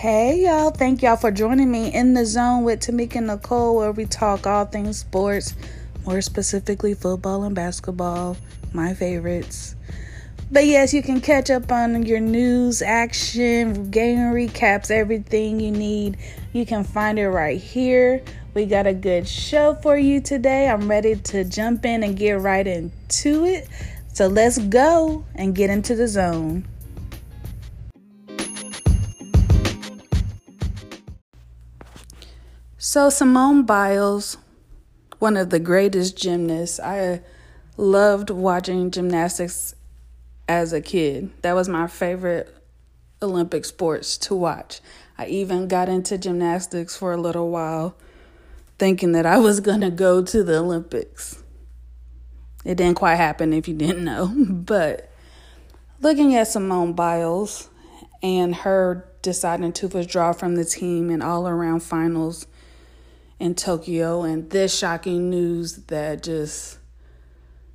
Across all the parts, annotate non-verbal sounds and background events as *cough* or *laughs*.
Hey y'all, thank y'all for joining me in the zone with Tamika Nicole, where we talk all things sports, more specifically football and basketball, my favorites. But yes, you can catch up on your news, action, game recaps, everything you need. You can find it right here. We got a good show for you today. I'm ready to jump in and get right into it. So let's go and get into the zone. So, Simone Biles, one of the greatest gymnasts, I loved watching gymnastics as a kid. That was my favorite Olympic sports to watch. I even got into gymnastics for a little while, thinking that I was going to go to the Olympics. It didn't quite happen if you didn't know. *laughs* But looking at Simone Biles and her deciding to withdraw from the team and all around finals in Tokyo, and this shocking news that just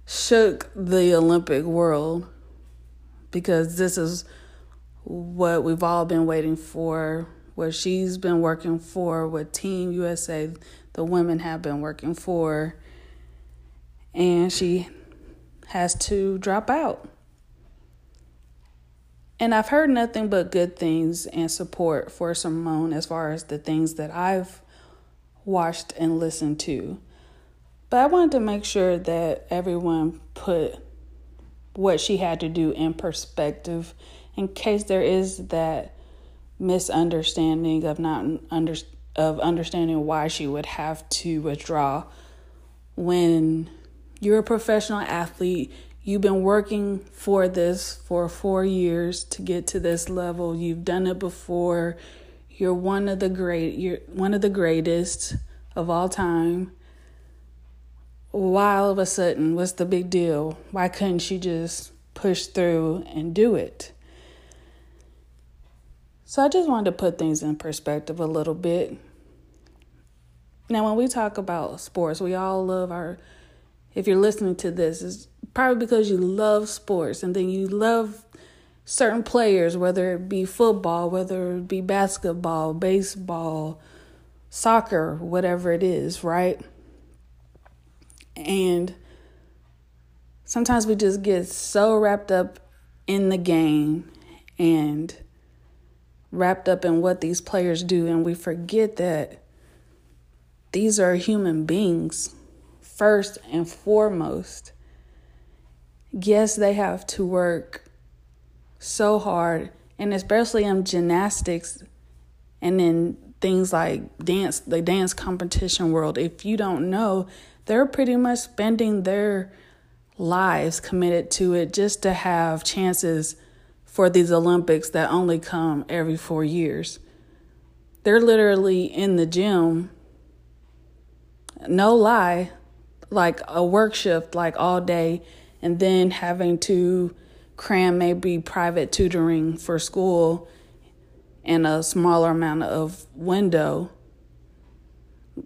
shook the Olympic world because this is what we've all been waiting for, what she's been working for, what Team USA, the women have been working for, and she has to drop out. And I've heard nothing but good things and support for Simone as far as the things that I've watched and listened to. But I wanted to make sure that everyone put what she had to do in perspective in case there is that misunderstanding of not under of understanding why she would have to withdraw. When you're a professional athlete you've been working for this for 4 years to get to this level. You've done it before you're one of the great you're one of the greatest of all time. Why all of a sudden, what's the big deal? Why couldn't she just push through and do it? So I just wanted to put things in perspective a little bit. Now, when we talk about sports, we all love our. If you're listening to this, it's probably because you love sports and then you love certain players, whether it be football, whether it be basketball, baseball, soccer, whatever it is, right? And sometimes we just get so wrapped up in the game and wrapped up in what these players do, and we forget that these are human beings first and foremost. Yes, they have to work so hard, and especially in gymnastics and in things like dance, the dance competition world. If you don't know, they're pretty much spending their lives committed to it just to have chances for these Olympics that only come every four years. They're literally in the gym, no lie, like a work shift, like all day, and then having to cram maybe private tutoring for school in a smaller amount of window.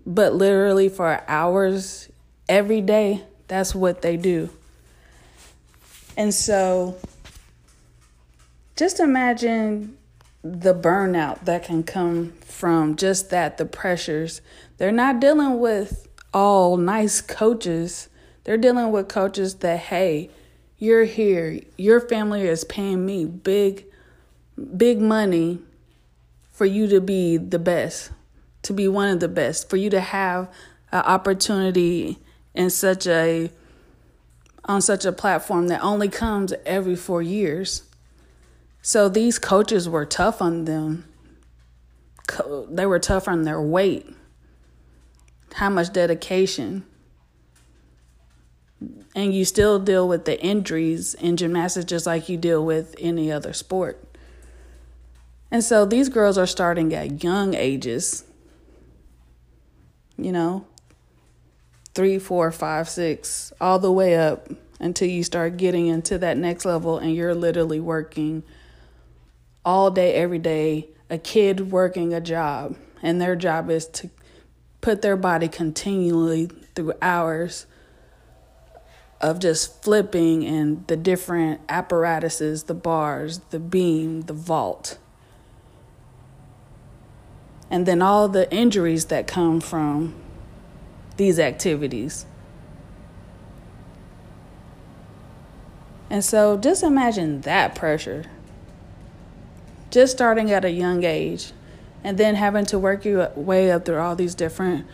But literally for hours every day, that's what they do. And so just imagine the burnout that can come from just that, the pressures. They're not dealing with all nice coaches. They're dealing with coaches that, hey, you're here. Your family is paying me big, big money for you to be the best, to be one of the best, for you to have an opportunity in such a on such a platform that only comes every 4 years. So these coaches were tough on them. They were tough on their weight. How much dedication and you still deal with the injuries in gymnastics just like you deal with any other sport. And so these girls are starting at young ages, you know, three, four, five, six, all the way up until you start getting into that next level and you're literally working all day, every day, a kid working a job, and their job is to put their body continually through hours of just flipping and the different apparatuses, the bars, the beam, the vault. and then all the injuries that come from these activities. And so just imagine that pressure. Just starting at a young age and then having to work your way up through all these different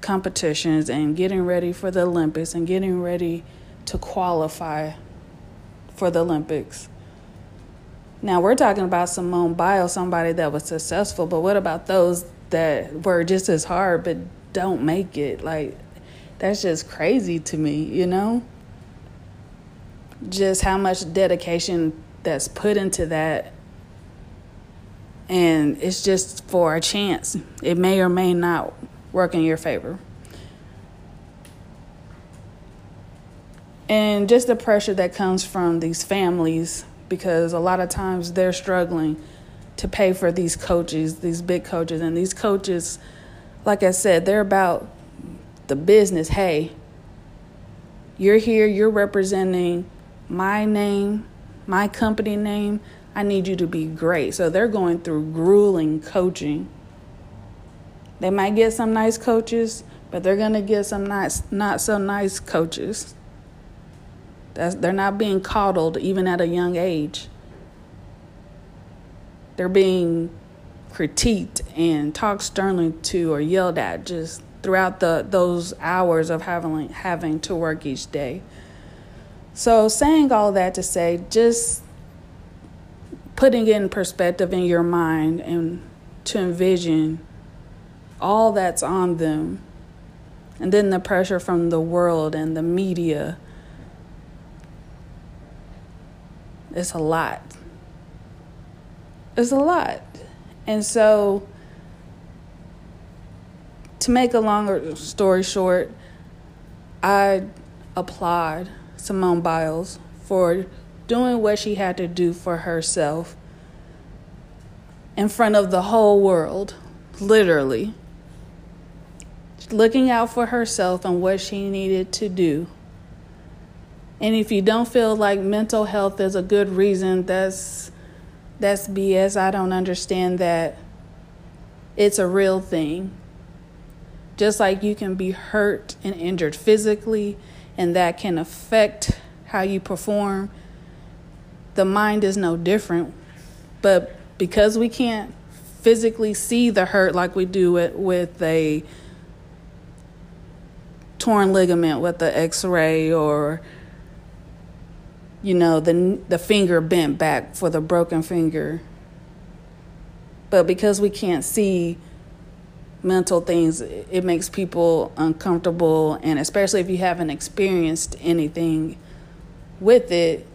competitions and getting ready for the Olympics and getting ready to qualify for the Olympics. Now we're talking about Simone Biles, somebody that was successful, but what about those that were just as hard but don't make it? Like that's just crazy to me, you know? Just how much dedication that's put into that and it's just for a chance. It may or may not work in your favor. And just the pressure that comes from these families because a lot of times they're struggling to pay for these coaches, these big coaches. And these coaches, like I said, they're about the business. Hey, you're here, you're representing my name, my company name. I need you to be great. So they're going through grueling coaching. They might get some nice coaches, but they're going to get some nice, not so nice coaches. That's, they're not being coddled even at a young age. They're being critiqued and talked sternly to or yelled at just throughout the those hours of having having to work each day. So saying all that to say just putting it in perspective in your mind and to envision all that's on them and then the pressure from the world and the media It's a lot. It's a lot. And so, to make a longer story short, I applaud Simone Biles for doing what she had to do for herself in front of the whole world, literally. Looking out for herself and what she needed to do and if you don't feel like mental health is a good reason, that's that's BS. I don't understand that it's a real thing. Just like you can be hurt and injured physically, and that can affect how you perform, the mind is no different. But because we can't physically see the hurt like we do it with a torn ligament with the x ray or you know, the the finger bent back for the broken finger. But because we can't see mental things, it makes people uncomfortable, and especially if you haven't experienced anything with it,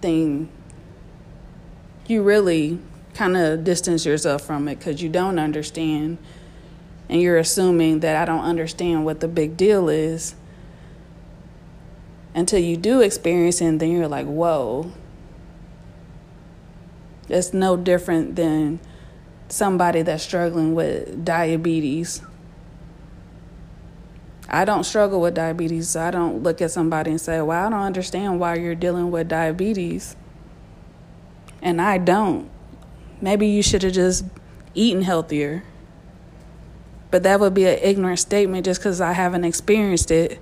then you really kind of distance yourself from it because you don't understand. And you're assuming that I don't understand what the big deal is until you do experience it and then you're like, whoa. It's no different than somebody that's struggling with diabetes. I don't struggle with diabetes, so I don't look at somebody and say, Well, I don't understand why you're dealing with diabetes. And I don't. Maybe you should have just eaten healthier. But that would be an ignorant statement just because I haven't experienced it.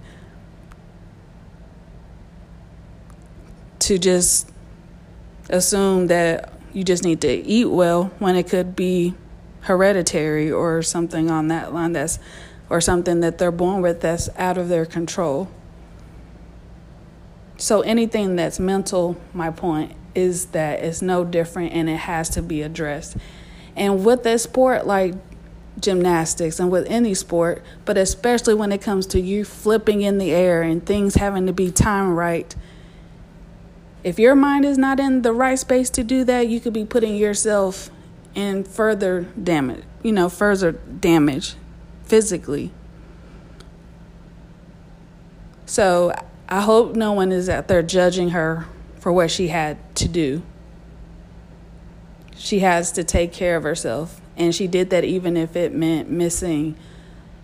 To just assume that you just need to eat well when it could be hereditary or something on that line that's or something that they're born with that's out of their control. So anything that's mental, my point is that it's no different and it has to be addressed. And with that sport like gymnastics and with any sport, but especially when it comes to you flipping in the air and things having to be timed right, if your mind is not in the right space to do that, you could be putting yourself in further damage, you know, further damage physically. So I hope no one is out there judging her for what she had to do. She has to take care of herself, and she did that even if it meant missing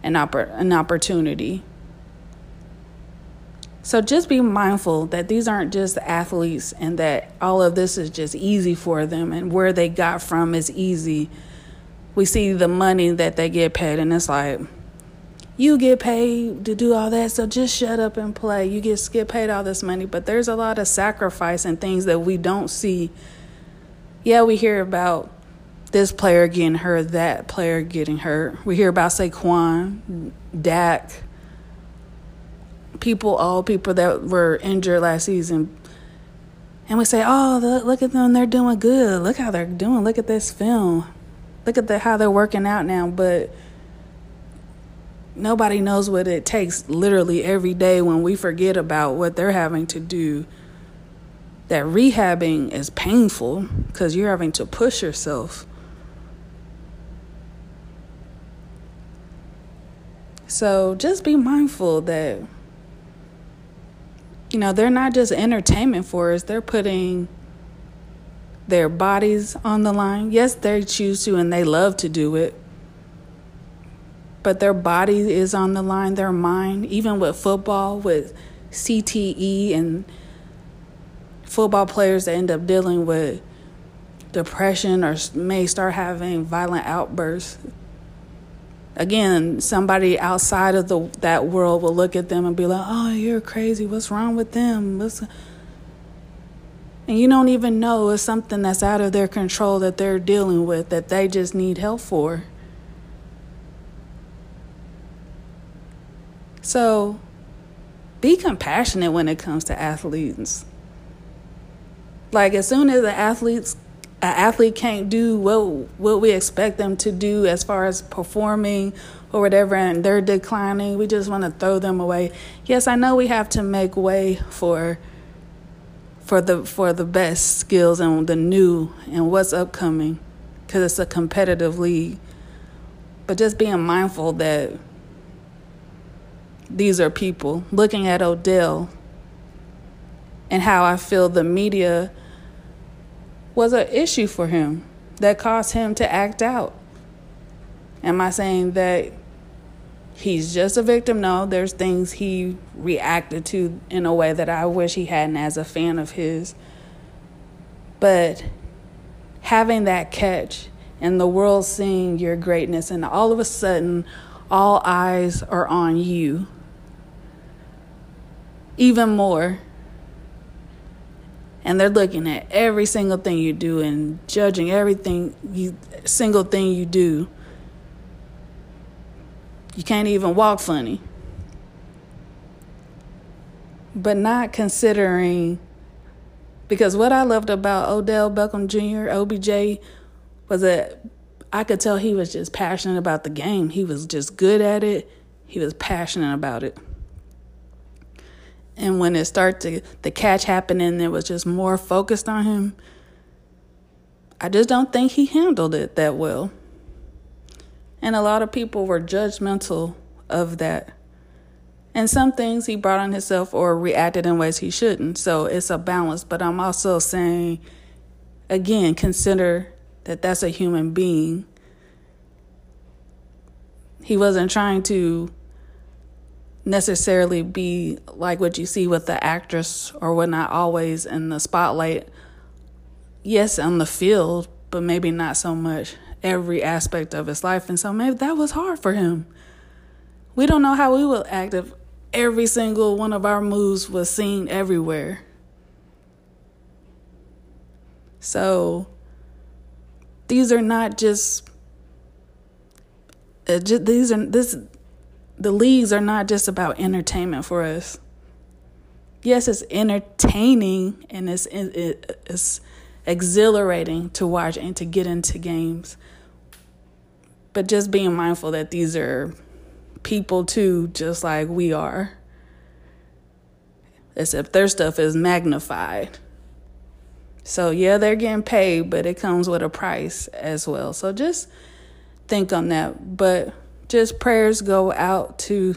an, oppor- an opportunity. So just be mindful that these aren't just athletes and that all of this is just easy for them and where they got from is easy. we see the money that they get paid, and it's like, you get paid to do all that, so just shut up and play. You get paid all this money, but there's a lot of sacrifice and things that we don't see. Yeah, we hear about this player getting hurt, that player getting hurt. We hear about Saquon, Dak, people, all people that were injured last season. And we say, oh, look at them, they're doing good. Look how they're doing. Look at this film. Look at the, how they're working out now. But nobody knows what it takes literally every day when we forget about what they're having to do. That rehabbing is painful because you're having to push yourself. So just be mindful that, you know, they're not just entertainment for us, they're putting their bodies on the line. Yes, they choose to and they love to do it but their body is on the line, their mind, even with football, with CTE and football players that end up dealing with depression or may start having violent outbursts. Again, somebody outside of the that world will look at them and be like, "Oh, you're crazy. What's wrong with them?" What's and you don't even know it's something that's out of their control that they're dealing with that they just need help for. So be compassionate when it comes to athletes. Like as soon as the athletes athlete can't do what what we expect them to do as far as performing or whatever and they're declining, we just want to throw them away. Yes, I know we have to make way for for the for the best skills and the new and what's upcoming cuz it's a competitive league. But just being mindful that these are people. Looking at Odell and how I feel the media was an issue for him that caused him to act out. Am I saying that he's just a victim? No, there's things he reacted to in a way that I wish he hadn't as a fan of his. But having that catch and the world seeing your greatness, and all of a sudden, all eyes are on you even more. And they're looking at every single thing you do and judging everything you single thing you do. You can't even walk funny. But not considering because what I loved about Odell Beckham Jr., OBJ, was that I could tell he was just passionate about the game. He was just good at it. He was passionate about it. And when it started to the catch happening, it was just more focused on him. I just don't think he handled it that well. And a lot of people were judgmental of that. And some things he brought on himself or reacted in ways he shouldn't. So it's a balance. But I'm also saying, again, consider that that's a human being. He wasn't trying to necessarily be like what you see with the actress or whatnot, always in the spotlight. Yes, on the field, but maybe not so much every aspect of his life. And so maybe that was hard for him. We don't know how we would act if every single one of our moves was seen everywhere. So these are not just, uh, just these are this the leagues are not just about entertainment for us. Yes, it's entertaining and it's it's exhilarating to watch and to get into games. But just being mindful that these are people too, just like we are. Except their stuff is magnified. So, yeah, they're getting paid, but it comes with a price as well. So, just think on that. But just prayers go out to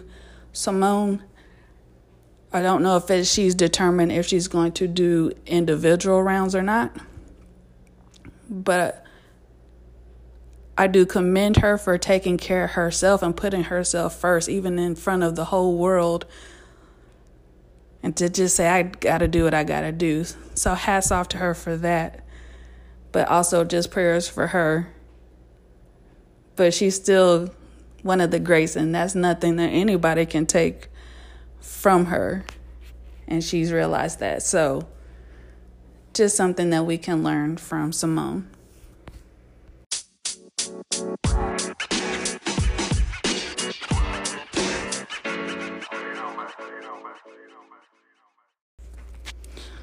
Simone. I don't know if it, she's determined if she's going to do individual rounds or not. But I do commend her for taking care of herself and putting herself first, even in front of the whole world. And to just say, I got to do what I got to do. So, hats off to her for that. But also, just prayers for her but she's still one of the greats, and that's nothing that anybody can take from her. And she's realized that. So, just something that we can learn from Simone.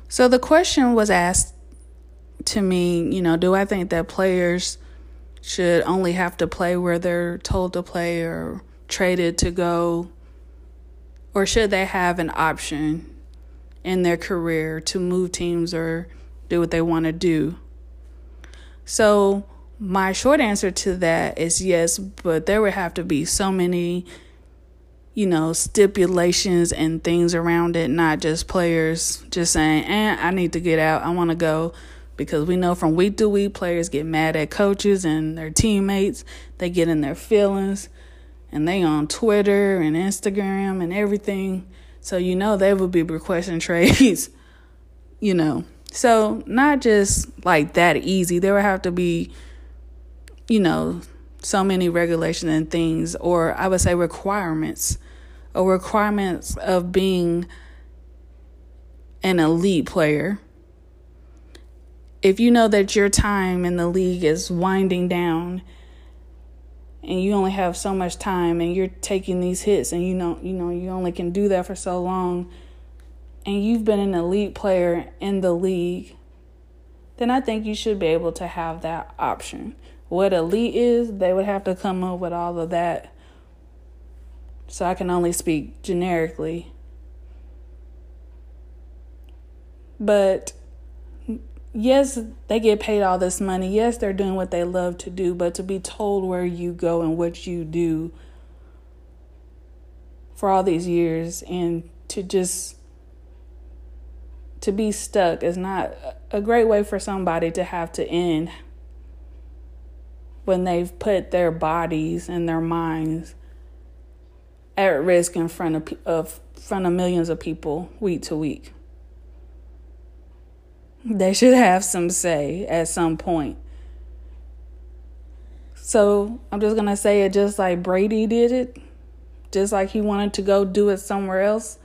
So the question was asked to me, you know, do I think that players should only have to play where they're told to play or traded to go? Or should they have an option in their career to move teams or do what they want to do? So, my short answer to that is yes, but there would have to be so many you know, stipulations and things around it, not just players just saying, eh, I need to get out, I want to go. Because we know from week to week, players get mad at coaches and their teammates. They get in their feelings and they on Twitter and Instagram and everything. So, you know, they would be requesting *laughs* trades, you know. So, not just like that easy. There would have to be, you know, so many regulations and things, or I would say requirements or requirements of being an elite player. If you know that your time in the league is winding down and you only have so much time and you're taking these hits and you know you know you only can do that for so long and you've been an elite player in the league then I think you should be able to have that option. What elite is, they would have to come up with all of that so I can only speak generically. But yes, they get paid all this money. Yes, they're doing what they love to do, but to be told where you go and what you do for all these years and to just to be stuck is not a great way for somebody to have to end when they've put their bodies and their minds at risk in front of of front of millions of people week to week. They should have some say at some point. So I'm just gonna say it just like Brady did it, just like he wanted to go do it somewhere else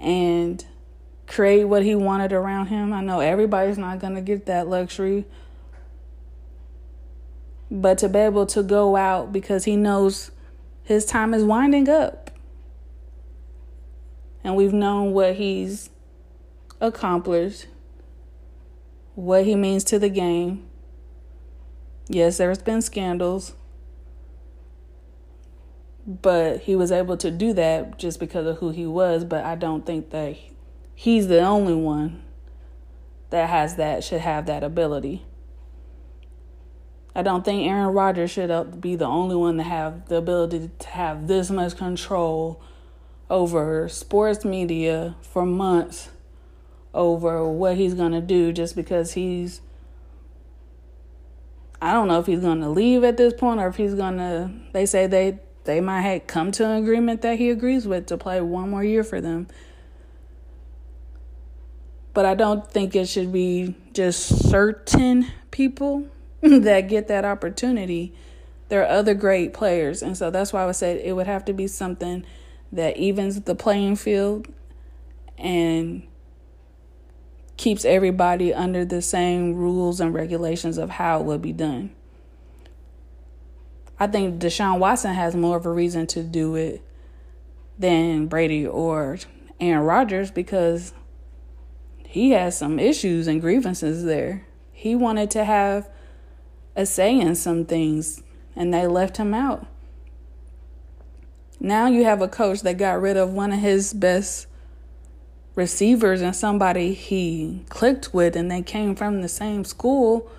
and create what he wanted around him. I know everybody's not gonna get that luxury. But to be able to go out because he knows his time is winding up. And we've known what he's accomplished, what he means to the game. Yes, there's been scandals, but he was able to do that just because of who he was. But I don't think that he's the only one that has that, should have that ability. I don't think Aaron Rodgers should be the only one to have the ability to have this much control over sports media for months over what he's going to do just because he's I don't know if he's going to leave at this point or if he's going to they say they they might have come to an agreement that he agrees with to play one more year for them. But I don't think it should be just certain people *laughs* that get that opportunity, there are other great players. And so that's why I would say it would have to be something that evens the playing field and keeps everybody under the same rules and regulations of how it would be done. I think Deshaun Watson has more of a reason to do it than Brady or Aaron Rodgers because he has some issues and grievances there. He wanted to have a say in some things and they left him out. Now you have a coach that got rid of one of his best receivers and somebody he clicked with and they came from the same school.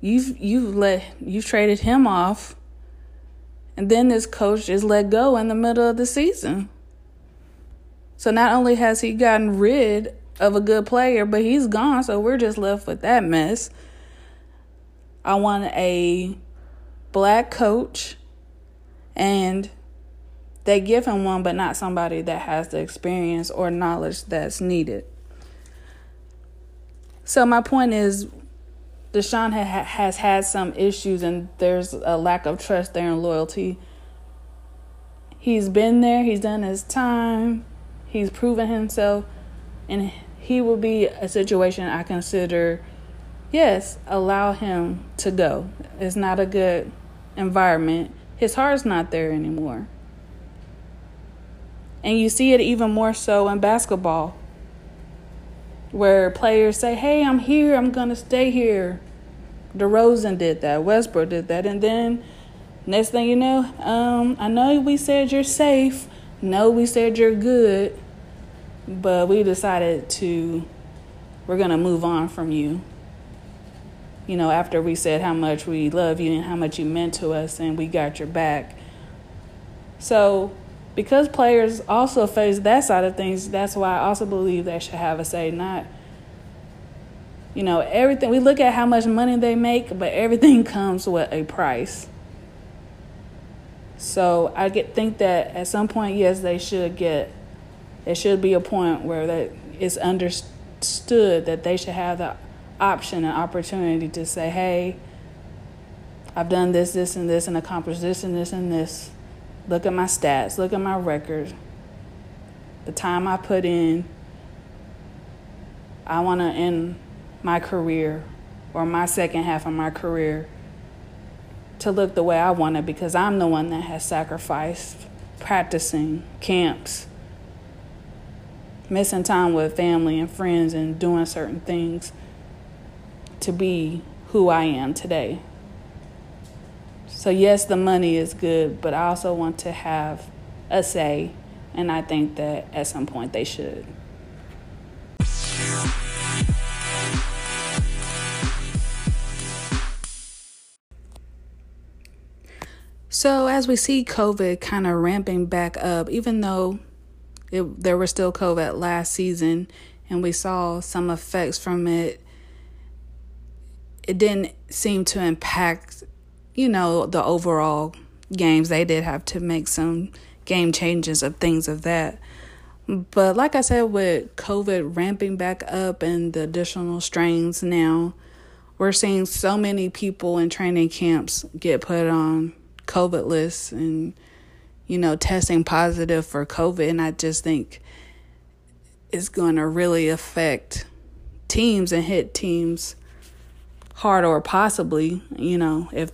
You've you've let you've traded him off. And then this coach is let go in the middle of the season. So not only has he gotten rid of a good player, but he's gone, so we're just left with that mess. I want a black coach and they give him one, but not somebody that has the experience or knowledge that's needed. So, my point is Deshaun ha- has had some issues and there's a lack of trust there and loyalty. He's been there, he's done his time, he's proven himself, and he will be a situation I consider, yes, allow him to go. It's not a good environment. His heart's not there anymore. And you see it even more so in basketball where players say, "Hey, I'm here. I'm gonna stay here." DeRozan did that. Westbrook did that, and then next thing you know, um, I know we said you're safe. No, we said you're good, but we decided to we're gonna move on from you. You know, after we said how much we love you and how much you meant to us, and we got your back. So because players also face that side of things, that's why I also believe they should have a say. Not, you know, everything. We look at how much money they make, but everything *laughs* comes with a price. So I get think that at some point, yes, they should get. There should be a point where that it's understood that they should have the option and opportunity to say, "Hey, I've done this, this, and this, and accomplished this, and this, and this." Look at my stats, look at my record, the time I put in. I want to end my career or my second half of my career to look the way I want it because I'm the one that has sacrificed practicing, camps, missing time with family and friends, and doing certain things to be who I am today. So, yes, the money is good, but I also want to have a say, and I think that at some point they should. So, as we see COVID kind of ramping back up, even though it, there was still COVID last season and we saw some effects from it, it didn't seem to impact you know, the overall games. They did have to make some game changes of things of that. But like I said, with COVID ramping back up and the additional strains now, we're seeing so many people in training camps get put on COVID lists and, you know, testing positive for COVID. And I just think it's going to really affect teams and hit teams hard or possibly, you know, if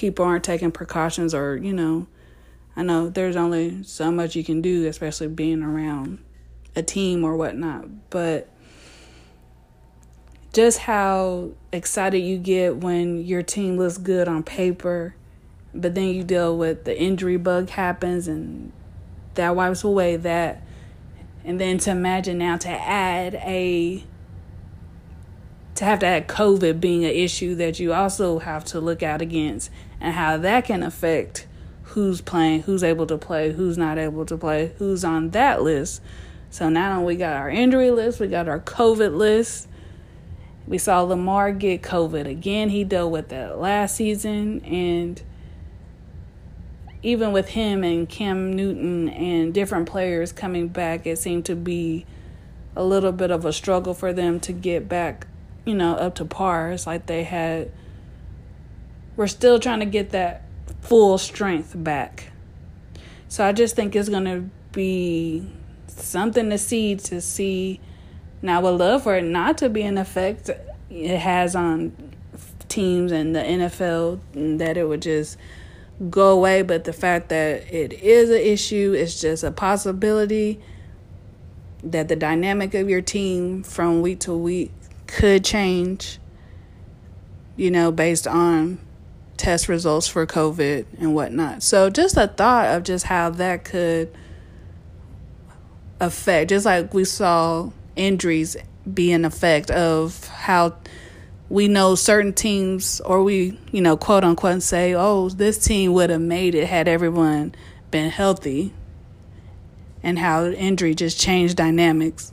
people aren't taking precautions or, you know, I know there's only so much you can do, especially being around a team or whatnot. But just how excited you get when your team looks good on paper, but then you deal with the injury bug happens and that wipes away that. And then to imagine now to add a to have to add COVID being an issue that you also have to look out against and how that can affect who's playing, who's able to play, who's not able to play, who's on that list. So now we got our injury list, we got our COVID list. We saw Lamar get COVID again. He dealt with that last season and even with him and Cam Newton and different players coming back, it seemed to be a little bit of a struggle for them to get back you know, up to par. It's like they had, we're still trying to get that full strength back. So I just think it's going to be something to see to see. Now, I would love for it not to be an effect it has on teams and the NFL, and that it would just go away. But the fact that it is an issue, it's just a possibility that the dynamic of your team from week to week could change, you know, based on test results for COVID and whatnot. So just a thought of just how that could affect, just like we saw injuries be an effect of how we know certain teams, or we, you know, quote unquote say, oh, this team would have made it had everyone been healthy, and how injury just changed dynamics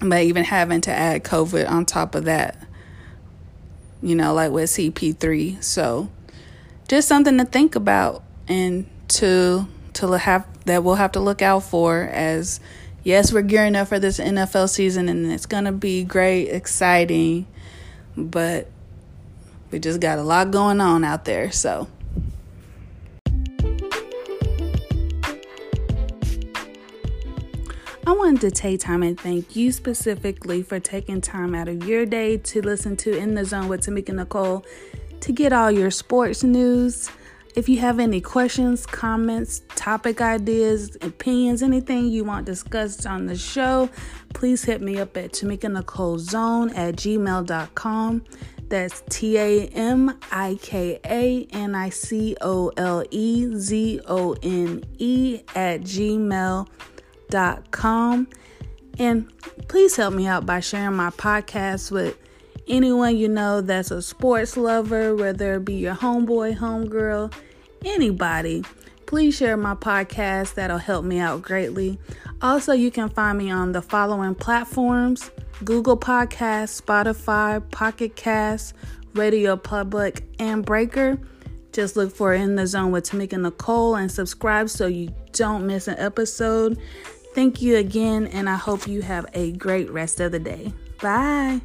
but even having to add COVID on top of that, you know, like with CP3. So just something to think about and to to have that we'll have to look out for as yes, we're gearing up for this NFL season and it's going to be great, exciting. but we just got a lot going on out there. So. I wanted to take time and thank you specifically for taking time out of your day to listen to In the Zone with Tamika Nicole to get all your sports news. If you have any questions, comments, topic ideas, opinions, anything you want discussed on the show, please hit me up at Tamika Nicole Zone at gmail.com. That's T A M I K A N I C O L E Z O N E at gmail.com com, And please help me out by sharing my podcast with anyone you know that's a sports lover, whether it be your homeboy, homegirl, anybody. Please share my podcast, that'll help me out greatly. Also, you can find me on the following platforms Google Podcasts, Spotify, Pocket Cast, Radio Public, and Breaker. Just look for In the Zone with Tamika Nicole and subscribe so you don't miss an episode. Thank you again, and I hope you have a great rest of the day. Bye.